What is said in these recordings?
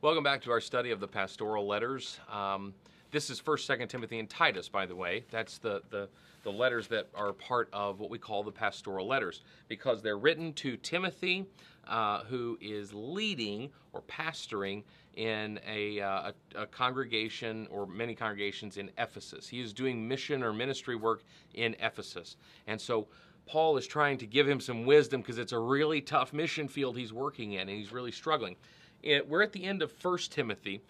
Welcome back to our study of the pastoral letters. Um, this is 1st, 2nd Timothy, and Titus, by the way. That's the, the, the letters that are part of what we call the pastoral letters because they're written to Timothy, uh, who is leading or pastoring in a, uh, a, a, congregation or many congregations in Ephesus. He is doing mission or ministry work in Ephesus. And so Paul is trying to give him some wisdom because it's a really tough mission field he's working in and he's really struggling. We're at the end of First Timothy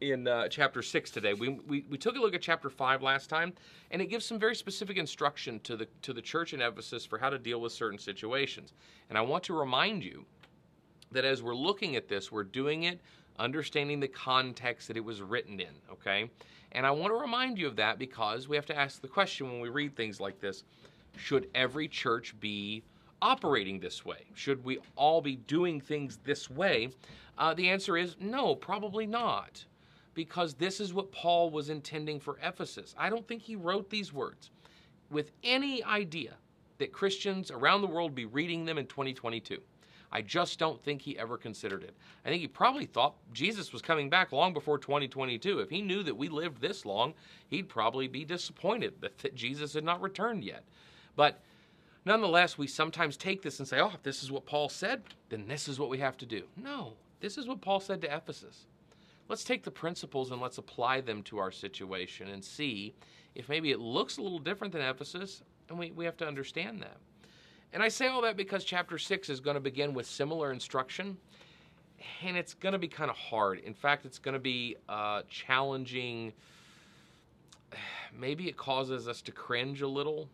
in uh, chapter 6 today. We, we, we took a look at chapter 5 last time, and it gives some very specific instruction to the, to the church in Ephesus for how to deal with certain situations. And I want to remind you that as we're looking at this, we're doing it understanding the context that it was written in, okay? And I want to remind you of that because we have to ask the question when we read things like this should every church be operating this way? Should we all be doing things this way? Uh, the answer is no, probably not, because this is what Paul was intending for Ephesus. I don't think he wrote these words with any idea that Christians around the world be reading them in 2022. I just don't think he ever considered it. I think he probably thought Jesus was coming back long before 2022. If he knew that we lived this long, he'd probably be disappointed that, that Jesus had not returned yet. But Nonetheless, we sometimes take this and say, oh, if this is what Paul said, then this is what we have to do. No, this is what Paul said to Ephesus. Let's take the principles and let's apply them to our situation and see if maybe it looks a little different than Ephesus, and we, we have to understand that. And I say all that because chapter 6 is going to begin with similar instruction, and it's going to be kind of hard. In fact, it's going to be uh, challenging. Maybe it causes us to cringe a little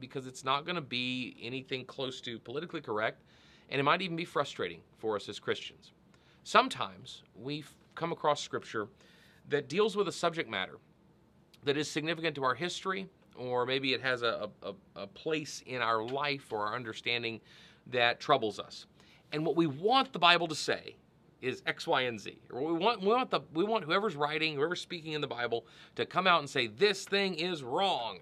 because it's not going to be anything close to politically correct, and it might even be frustrating for us as Christians. Sometimes we come across scripture that deals with a subject matter that is significant to our history, or maybe it has a, a, a place in our life or our understanding that troubles us. And what we want the Bible to say is X, Y, and Z. Or we want we want the we want whoever's writing, whoever's speaking in the Bible to come out and say this thing is wrong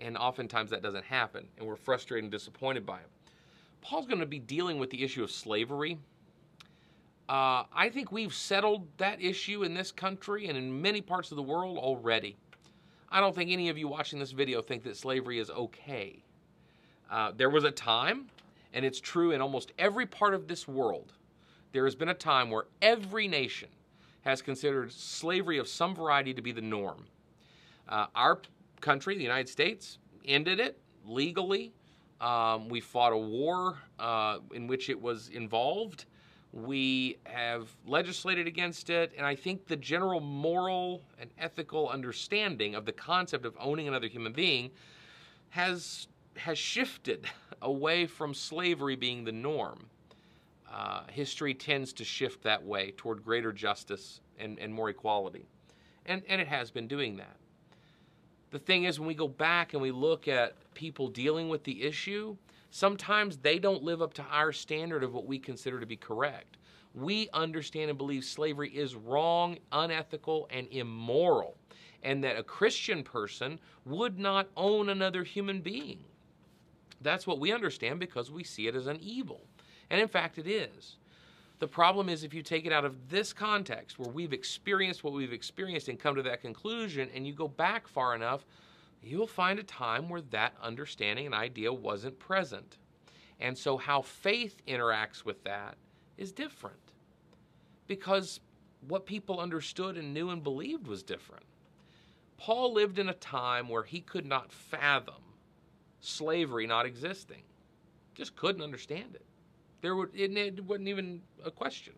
and oftentimes that doesn't happen, and we're frustrated and disappointed by it. Paul's going to be dealing with the issue of slavery. Uh, I think we've settled that issue in this country and in many parts of the world already. I don't think any of you watching this video think that slavery is okay. Uh, there was a time, and it's true in almost every part of this world, there has been a time where every nation has considered slavery of some variety to be the norm. Uh, our country, the United States, ended it legally. Um, we fought a war uh, in which it was involved. We have legislated against it, and I think the general moral and ethical understanding of the concept of owning another human being has has shifted away from slavery being the norm. Uh, history tends to shift that way toward greater justice and, and more equality, and and it has been doing that the thing is, when we go back and we look at people dealing with the issue, sometimes they don't live up to our standard of what we consider to be correct. We understand and believe slavery is wrong, unethical, and immoral, and that a Christian person would not own another human being. That's what we understand because we see it as an evil. And in fact, it is. The problem is if you take it out of this context where we've experienced what we've experienced and come to that conclusion and you go back far enough, you'll find a time where that understanding and idea wasn't present. And so how faith interacts with that is different because what people understood and knew and believed was different. Paul lived in a time where he could not fathom slavery not existing, just couldn't understand it. There would it, it wasn't even a question.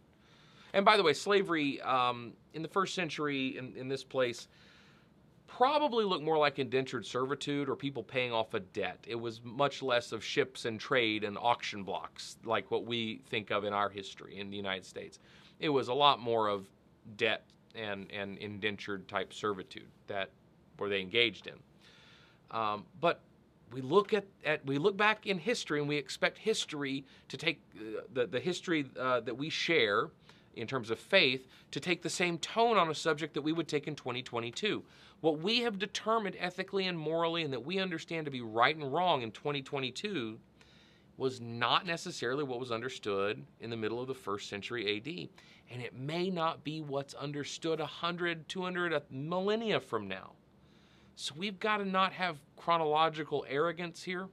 And by the way, slavery um, in the first century in, in this place probably looked more like indentured servitude or people paying off a debt. It was much less of ships and trade and auction blocks like what we think of in our history in the United States. It was a lot more of debt and, and indentured type servitude that were they engaged in. Um, but we look at, at we look back in history and we expect history to take uh, the, the history uh, that we share in terms of faith to take the same tone on a subject that we would take in 2022 what we have determined ethically and morally and that we understand to be right and wrong in 2022 was not necessarily what was understood in the middle of the first century AD. And it may not be what's understood 100, 200, a millennia from now. So we've got to not have chronological arrogance here.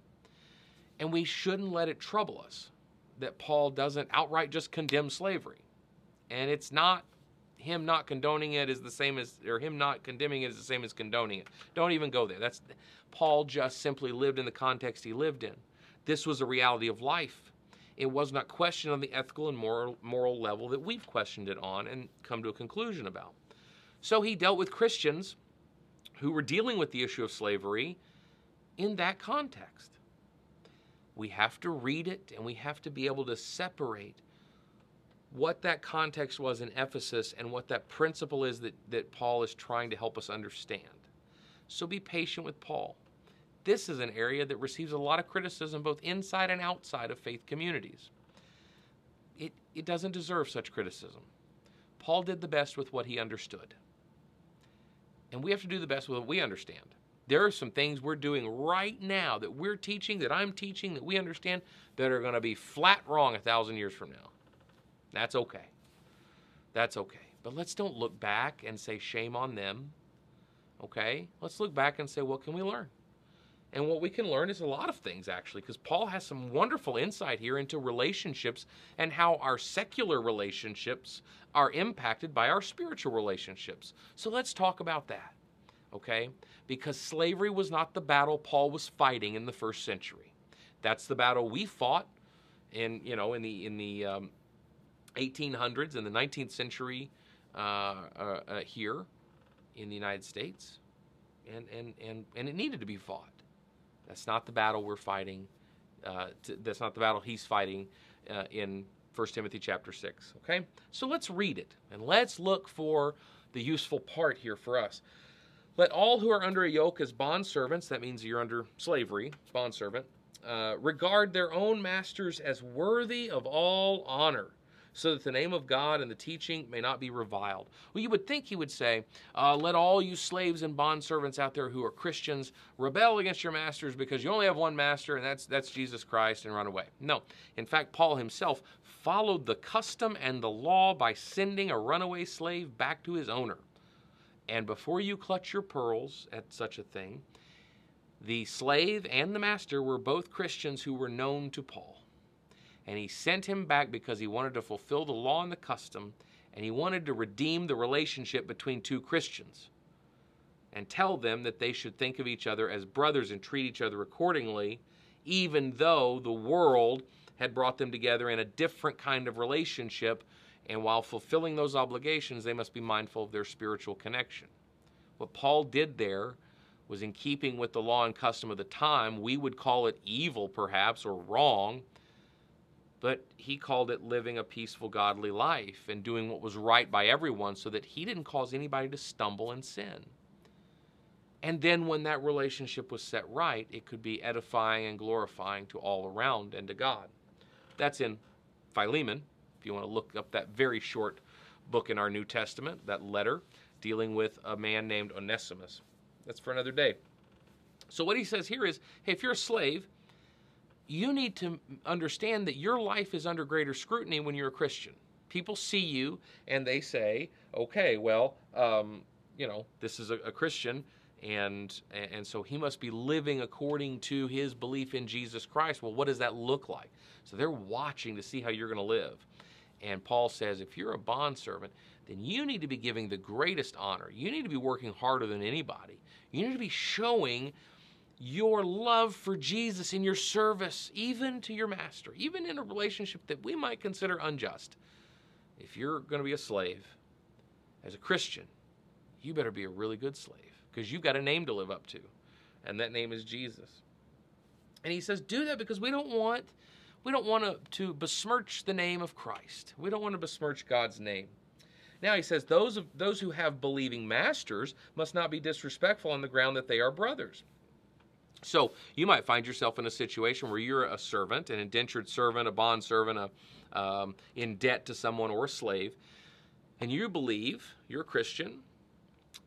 And we shouldn't let it trouble us that Paul doesn't outright just condemn slavery. And it's not him not condoning it is the same as or him not condemning it is the same as condoning it. Don't even go there. That's Paul just simply lived in the context he lived in. This was a reality of life. It was not questioned on the ethical and moral, moral level that we've questioned it on and come to a conclusion about. So he dealt with Christians who were dealing with the issue of slavery in that context. We have to read it and we have to be able to separate what that context was in Ephesus and what that principle is that, that Paul is trying to help us understand. So be patient with Paul. This is an area that receives a lot of criticism both inside and outside of faith communities. It, it doesn't deserve such criticism. Paul did the best with what he understood. And we have to do the best with what we understand. There are some things we're doing right now that we're teaching, that I'm teaching, that we understand, that are going to be flat wrong a thousand years from now. That's okay. That's okay. But let's don't look back and say shame on them. Okay? Let's look back and say, what can we learn? And what we can learn is a lot of things, actually, because Paul has some wonderful insight here into relationships and how our secular relationships are impacted by our spiritual relationships. So let's talk about that, okay? Because slavery was not the battle Paul was fighting in the first century. That's the battle we fought in, you know, in the in the um, 1800s in the 19th century uh, uh, uh, here in the United States, and and and and it needed to be fought. That's not the battle we're fighting. Uh, to, that's not the battle he's fighting uh, in 1 Timothy chapter 6. Okay? So let's read it and let's look for the useful part here for us. Let all who are under a yoke as bondservants, that means you're under slavery, bondservant, uh, regard their own masters as worthy of all honor so that the name of God and the teaching may not be reviled. Well, you would think he would say, uh, Let all you slaves and bondservants out there who are Christians rebel against your masters because you only have one master, and that's, that's Jesus Christ, and run away. No. In fact, Paul himself followed the custom and the law by sending a runaway slave back to his owner. And before you clutch your pearls at such a thing, the slave and the master were both Christians who were known to Paul and he sent him back because he wanted to fulfill the law and the custom, and he wanted to redeem the relationship between two Christians and tell them that they should think of each other as brothers and treat each other accordingly, even though the world had brought them together in a different kind of relationship. And while fulfilling those obligations, they must be mindful of their spiritual connection. What Paul did there was in keeping with the law and custom of the time. We would call it evil, perhaps, or wrong but he called it living a peaceful, godly life and doing what was right by everyone so that he didn't cause anybody to stumble and sin. And then when that relationship was set right, it could be edifying and glorifying to all around and to God. That's in Philemon, if you want to look up that very short book in our New Testament, that letter dealing with a man named Onesimus. That's for another day. So, what he says here is hey, if you're a slave, you need to understand that your life is under greater scrutiny when you're a Christian. People see you and they say, okay, well, um, you know, this is a, a Christian, and and so he must be living according to his belief in Jesus Christ. Well, what does that look like? So they're watching to see how you're going to live. And Paul says, if you're a bondservant, then you need to be giving the greatest honor. You need to be working harder than anybody. You need to be showing your love for Jesus in your service, even to your master, even in a relationship that we might consider unjust. If you're going to be a slave, as a Christian, you better be a really good slave because you've got a name to live up to, and that name is Jesus. And he says, do that because we don't want we don't want to, to besmirch the name of Christ. We don't want to besmirch God's name. Now he says those of, those who have believing masters must not be disrespectful on the ground that they are brothers. So you might find yourself in a situation where you're a servant, an indentured servant, a bond servant, a, um, in debt to someone or a slave, and you believe you're a Christian,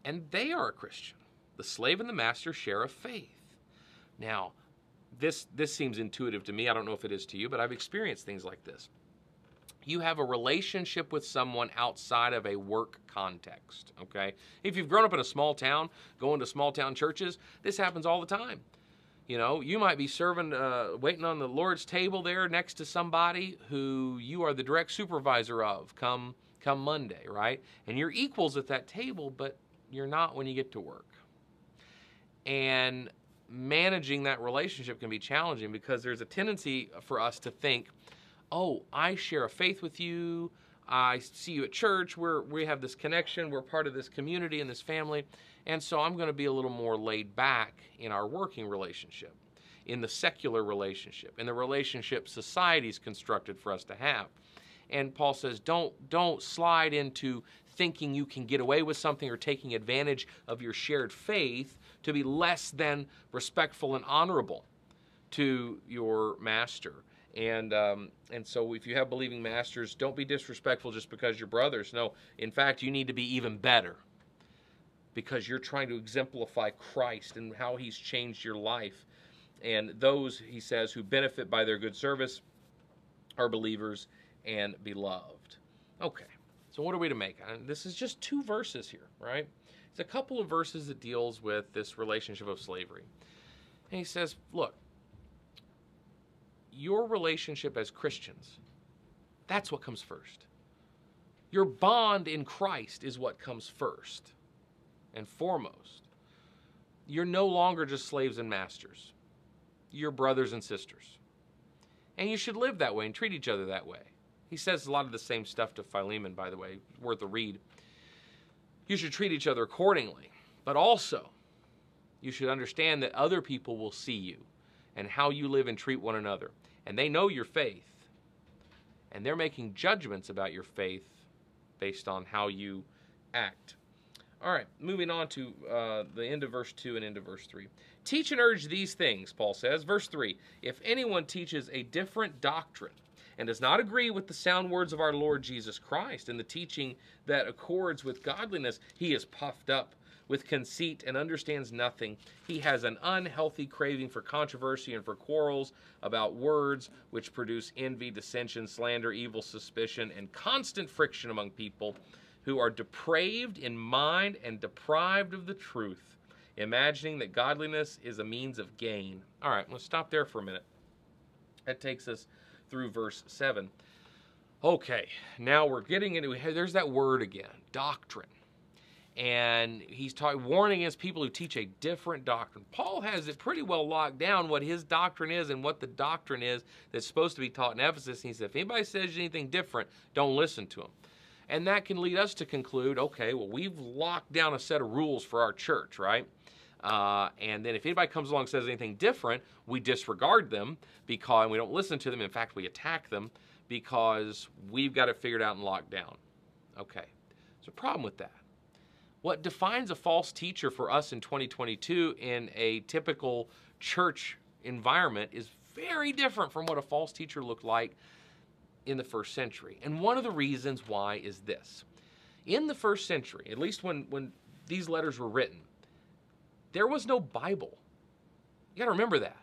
and they are a Christian. The slave and the master share a faith. Now, this this seems intuitive to me. I don't know if it is to you, but I've experienced things like this. You have a relationship with someone outside of a work context, okay? If you've grown up in a small town, going to small town churches, this happens all the time. You know, you might be serving, uh, waiting on the Lord's table there next to somebody who you are the direct supervisor of come come Monday, right? And you're equals at that table, but you're not when you get to work. And managing that relationship can be challenging because there's a tendency for us to think, oh, I share a faith with you. I see you at church. We're, we have this connection. We're part of this community and this family. And so I'm going to be a little more laid back in our working relationship, in the secular relationship, in the relationship society's constructed for us to have. And Paul says, don't, don't slide into thinking you can get away with something or taking advantage of your shared faith to be less than respectful and honorable to your master. And um, and so if you have believing masters, don't be disrespectful just because you're brothers. No, in fact, you need to be even better because you're trying to exemplify Christ and how He's changed your life. And those, he says, who benefit by their good service are believers and beloved. Okay, so what are we to make? And this is just two verses here, right? It's a couple of verses that deals with this relationship of slavery. And he says, look, your relationship as Christians, that's what comes first. Your bond in Christ is what comes first and foremost. You're no longer just slaves and masters. You're brothers and sisters. And you should live that way and treat each other that way. He says a lot of the same stuff to Philemon, by the way, worth a read. You should treat each other accordingly. But also, you should understand that other people will see you and how you live and treat one another. And they know your faith. And they're making judgments about your faith based on how you act. All right, moving on to uh, the end of verse 2 and into verse 3. Teach and urge these things, Paul says. Verse 3 If anyone teaches a different doctrine and does not agree with the sound words of our Lord Jesus Christ and the teaching that accords with godliness, he is puffed up with conceit and understands nothing. He has an unhealthy craving for controversy and for quarrels about words, which produce envy, dissension, slander, evil suspicion, and constant friction among people who are depraved in mind and deprived of the truth, imagining that godliness is a means of gain. All right, let's stop there for a minute. That takes us through verse 7. Okay, now we're getting into there's that word again, doctrine. And he's talking warning against people who teach a different doctrine. Paul has it pretty well locked down what his doctrine is and what the doctrine is that's supposed to be taught in Ephesus. And he said, if anybody says anything different, don't listen to him. And that can lead us to conclude okay, well, we've locked down a set of rules for our church, right? Uh, and then if anybody comes along and says anything different, we disregard them because we don't listen to them. In fact, we attack them because we've got it figured out and locked down. Okay, there's a problem with that. What defines a false teacher for us in 2022 in a typical church environment is very different from what a false teacher looked like in the first century. And one of the reasons why is this. In the first century, at least when, when these letters were written, there was no Bible. You got to remember that.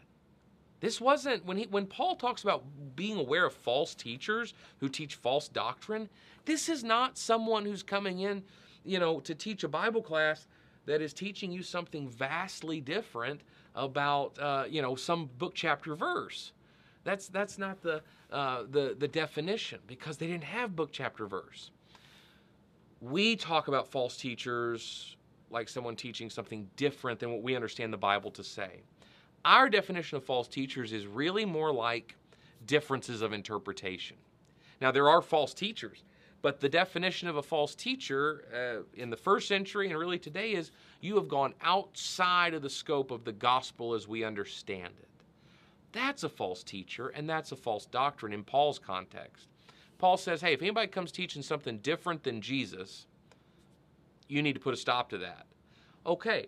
This wasn't when he when Paul talks about being aware of false teachers who teach false doctrine, this is not someone who's coming in, you know, to teach a Bible class that is teaching you something vastly different about uh, you know some book chapter verse. That's that's not the uh, the the definition because they didn't have book chapter verse. We talk about false teachers like someone teaching something different than what we understand the Bible to say. Our definition of false teachers is really more like differences of interpretation. Now there are false teachers, but the definition of a false teacher uh, in the first century and really today is you have gone outside of the scope of the gospel as we understand it. That's a false teacher, and that's a false doctrine in Paul's context. Paul says, hey, if anybody comes teaching something different than Jesus, you need to put a stop to that. Okay,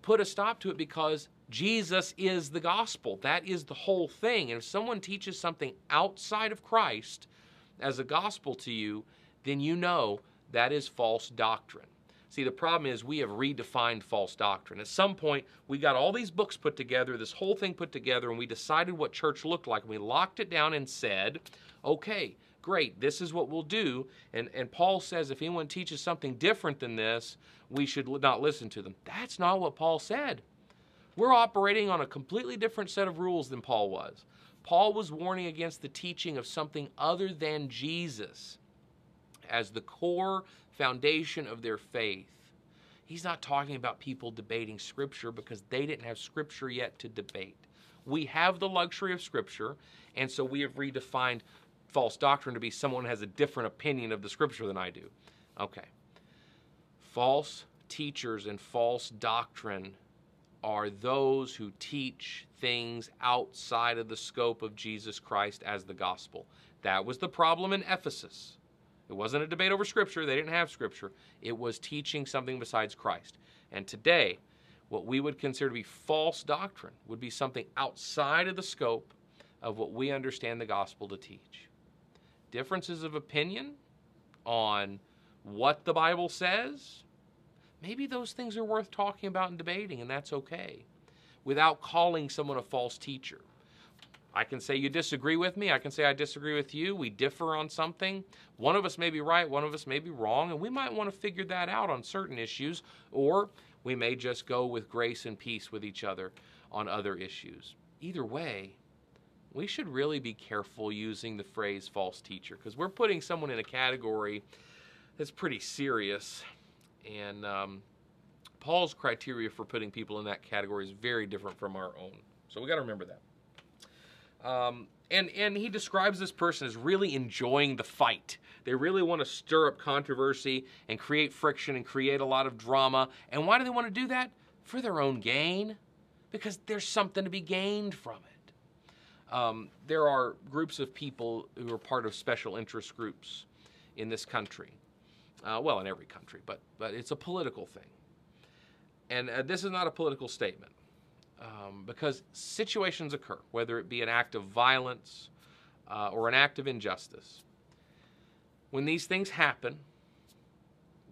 put a stop to it because Jesus is the gospel. That is the whole thing. And if someone teaches something outside of Christ as a gospel to you, then you know that is false doctrine. See, the problem is we have redefined false doctrine. At some point, we got all these books put together, this whole thing put together, and we decided what church looked like. And we locked it down and said, okay, great, this is what we'll do. And, and Paul says if anyone teaches something different than this, we should not listen to them. That's not what Paul said. We're operating on a completely different set of rules than Paul was. Paul was warning against the teaching of something other than Jesus as the core foundation of their faith. He's not talking about people debating Scripture because they didn't have Scripture yet to debate. We have the luxury of Scripture, and so we have redefined false doctrine to be someone who has a different opinion of the Scripture than I do. Okay. False teachers and false doctrine are those who teach things outside of the scope of Jesus Christ as the gospel. That was the problem in Ephesus. It wasn't a debate over Scripture, they didn't have Scripture. It was teaching something besides Christ. And today, what we would consider to be false doctrine would be something outside of the scope of what we understand the gospel to teach. Differences of opinion on what the Bible says, maybe those things are worth talking about and debating, and that's okay, without calling someone a false teacher. I can say you disagree with me. I can say I disagree with you. We differ on something. One of us may be right, one of us may be wrong, and we might want to figure that out on certain issues, or we may just go with grace and peace with each other on other issues. Either way, we should really be careful using the phrase false teacher because we're putting someone in a category that's pretty serious. And um, Paul's criteria for putting people in that category is very different from our own. So we got to remember that. Um, and and he describes this person as really enjoying the fight. They really want to stir up controversy and create friction and create a lot of drama. And why do they want to do that? For their own gain, because there's something to be gained from it. Um, there are groups of people who are part of special interest groups in this country. Uh, well, in every country, but but it's a political thing. And uh, this is not a political statement um, because situations occur, whether it be an act of violence uh, or an act of injustice. When these things happen,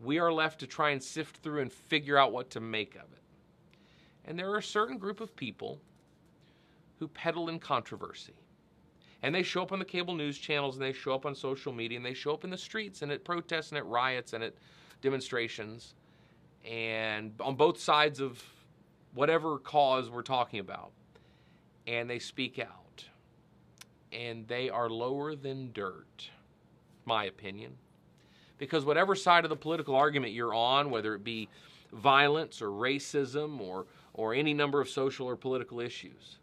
we are left to try and sift through and figure out what to make of it. And there are a certain group of people who peddle in controversy. And they show up on the cable news channels and they show up on social media and they show up in the streets and at protests and at riots and at demonstrations and on both sides of whatever cause we're talking about, and they speak out. And they are lower than dirt, my opinion. Because whatever side of the political argument you're on, whether it be violence or racism or, or any number of social or political issues,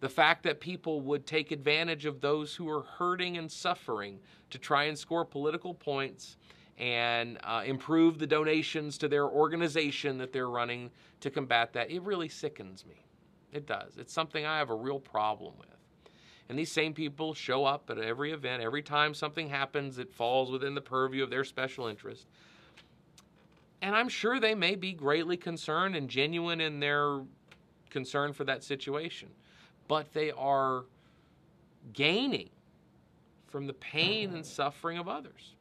the fact that people would take advantage of those who are hurting and suffering to try and score political points and uh, improve the donations to their organization that they're running to combat that, it really sickens me. It does. It's something I have a real problem with. And these same people show up at every event. Every time something happens, it falls within the purview of their special interest. And I'm sure they may be greatly concerned and genuine in their concern for that situation. But they are gaining from the pain and suffering of others.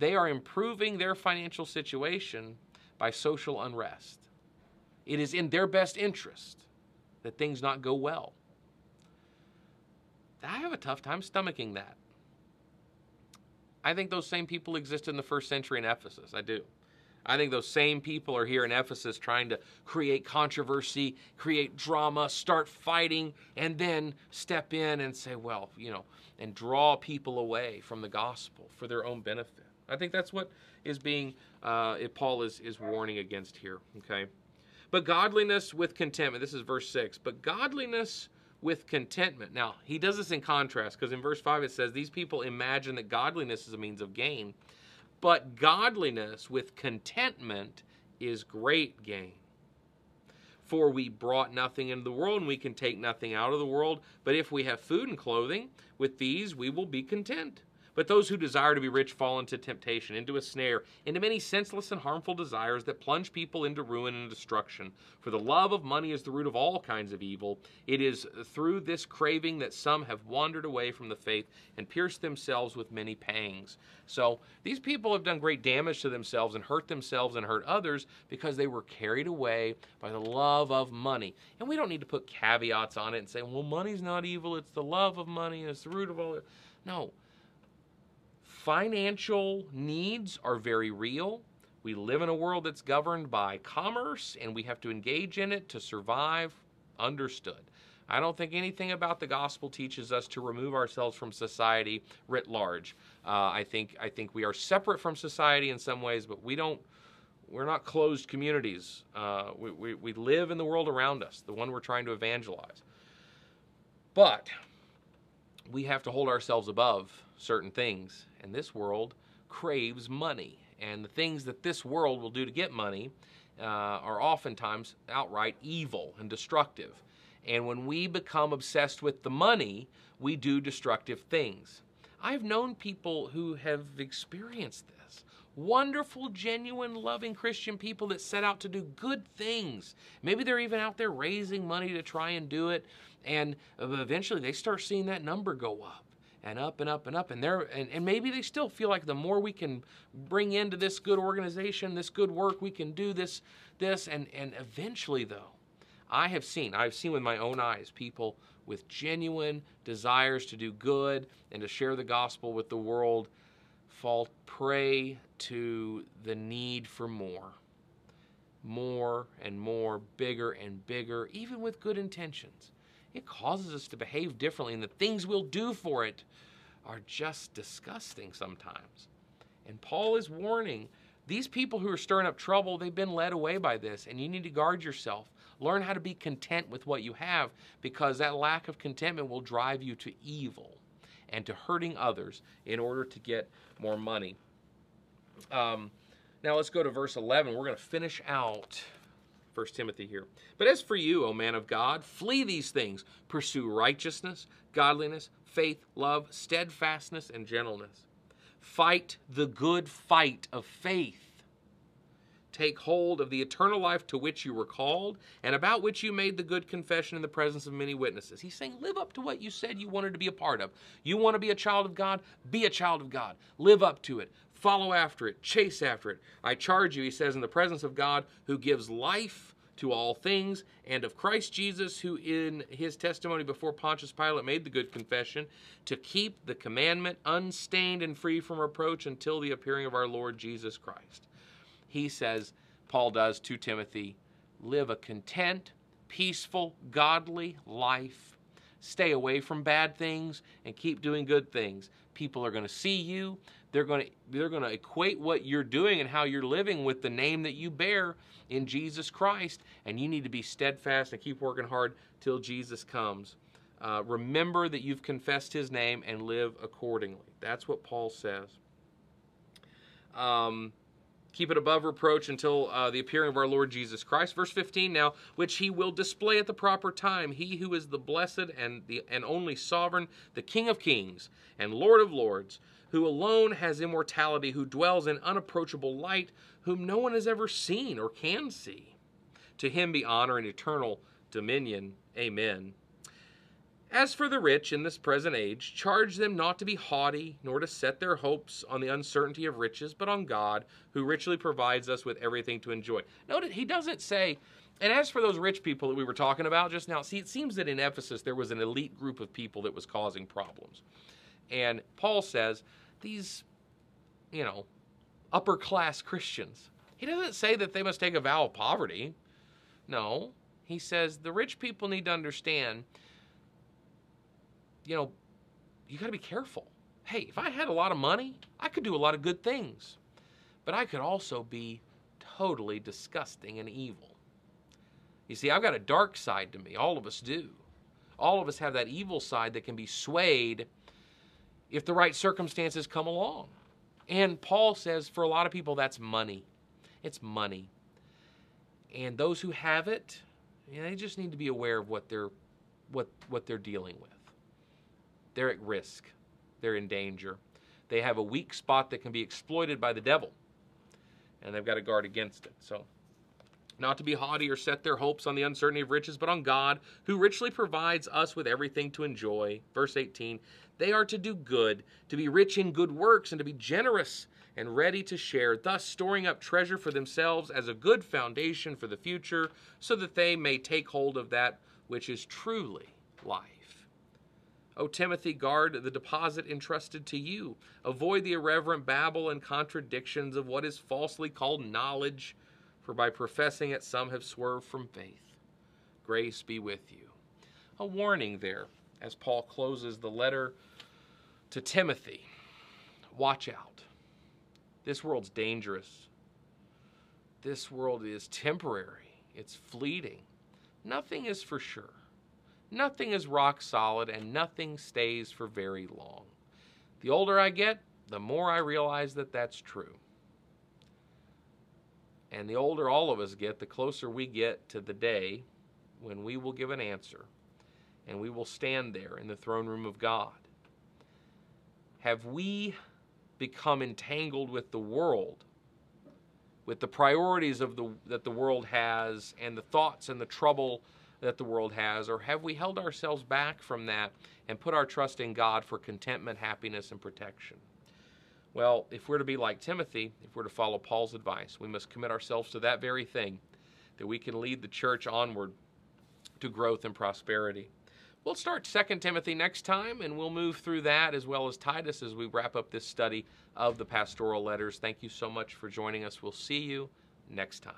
They are improving their financial situation by social unrest. It is in their best interest that things not go well. I have a tough time stomaching that. I think those same people exist in the first century in Ephesus. I do. I think those same people are here in Ephesus trying to create controversy, create drama, start fighting, and then step in and say, well, you know, and draw people away from the gospel for their own benefit. I think that's what is being uh, Paul is is warning against here. Okay, but godliness with contentment. This is verse six. But godliness with contentment. Now he does this in contrast because in verse five it says these people imagine that godliness is a means of gain, but godliness with contentment is great gain. For we brought nothing into the world, and we can take nothing out of the world. But if we have food and clothing, with these we will be content. But those who desire to be rich fall into temptation, into a snare, into many senseless and harmful desires that plunge people into ruin and destruction. For the love of money is the root of all kinds of evil. It is through this craving that some have wandered away from the faith and pierced themselves with many pangs. So these people have done great damage to themselves and hurt themselves and hurt others because they were carried away by the love of money. And we don't need to put caveats on it and say, well, money's not evil, it's the love of money, it's the root of all. No financial needs are very real. We live in a world that's governed by commerce and we have to engage in it to survive. Understood. I don't think anything about the gospel teaches us to remove ourselves from society writ large. Uh, I think I think we are separate from society in some ways, but we don't. We're not closed communities. Uh, we, we, we live in the world around us, the one we're trying to evangelize. But we have to hold ourselves above certain things, and this world craves money. And the things that this world will do to get money uh, are oftentimes outright evil and destructive. And when we become obsessed with the money, we do destructive things. I've known people who have experienced this. Wonderful, genuine, loving Christian people that set out to do good things. Maybe they're even out there raising money to try and do it, and eventually they start seeing that number go up and up and up and up. And they're and, and maybe they still feel like the more we can bring into this good organization this good work we can do this this. And and eventually though i have seen i've seen with my own eyes people with genuine desires to do good and to share the gospel with the world fall prey to the need for more more and more bigger and bigger even with good intentions it causes us to behave differently, and the things we'll do for it are just disgusting sometimes. And Paul is warning these people who are stirring up trouble, they've been led away by this, and you need to guard yourself. Learn how to be content with what you have because that lack of contentment will drive you to evil and to hurting others in order to get more money. Um, now let's go to verse 11. We're going to finish out 1 Timothy here. But as for you, O man of God, flee these things. Pursue righteousness, godliness, faith, love, steadfastness, and gentleness. Fight the good fight of faith. Take hold of the eternal life to which you were called and about which you made the good confession in the presence of many witnesses. He's saying, live up to what you said you wanted to be a part of. You want to be a child of God? Be a child of God. Live up to it. Follow after it. Chase after it. I charge you, he says, in the presence of God who gives life to all things, and of Christ Jesus, who in his testimony before Pontius Pilate made the good confession, to keep the commandment unstained and free from reproach until the appearing of our Lord Jesus Christ. He says, Paul does to Timothy, live a content, peaceful, godly life. Stay away from bad things and keep doing good things. People are going to see you. They're going to they're going to equate what you're doing and how you're living with the name that you bear in Jesus Christ, and you need to be steadfast and keep working hard till Jesus comes. Uh, remember that you've confessed His name and live accordingly. That's what Paul says. Um, keep it above reproach until uh, the appearing of our Lord Jesus Christ. Verse 15 now, which he will display at the proper time, he who is the blessed and the and only sovereign, the King of kings and Lord of lords, who alone has immortality, who dwells in unapproachable light, whom no one has ever seen or can see. To him be honor and eternal dominion. Amen. As for the rich in this present age, charge them not to be haughty, nor to set their hopes on the uncertainty of riches, but on God, who richly provides us with everything to enjoy. Notice he doesn't say, and as for those rich people that we were talking about just now, see, it seems that in Ephesus there was an elite group of people that was causing problems. And Paul says, these, you know, upper class Christians. He doesn't say that they must take a vow of poverty. No. He says the rich people need to understand, you know, you got to be careful. Hey, if I had a lot of money, I could do a lot of good things. But I could also be totally disgusting and evil. You see, I've got a dark side to me. All of us do. All of us have that evil side that can be swayed if the right circumstances come along. And Paul says for a lot of people, that's money. It's money. And those who have it, you know, they just need to be aware of what they're, what, what they're dealing with. They're at risk, they're in danger. they have a weak spot that can be exploited by the devil, and they've got to guard against it. So, not to be haughty or set their hopes on the uncertainty of riches, but on God, who richly provides us with everything to enjoy. Verse 18 They are to do good, to be rich in good works, and to be generous and ready to share, thus storing up treasure for themselves as a good foundation for the future, so that they may take hold of that which is truly life. O Timothy, guard the deposit entrusted to you. Avoid the irreverent babble and contradictions of what is falsely called knowledge, for by professing it some have swerved from faith. Grace be with you. A warning there as Paul closes the letter to Timothy. Watch out. This world's dangerous. This world is temporary, it's fleeting. Nothing is for sure. Nothing is rock solid, and nothing stays for very long. The older I get, the more I realize that that's true. And the older all of us get, the closer we get to the day when we will give an answer and we will stand there in the throne room of God. Have we become entangled with the world, with the priorities of the, that the world has, and the thoughts and the trouble that the world has, or have we held ourselves back from that and put our trust in God for contentment, happiness, and protection? Well, if we're to be like Timothy, if we're to follow Paul's advice, we must commit ourselves to that very thing, that we can lead the church onward to growth and prosperity. We'll start 2 Timothy next time, and we'll move through that as well as Titus as we wrap up this study of the pastoral letters. Thank you so much for joining us. We'll see you next time.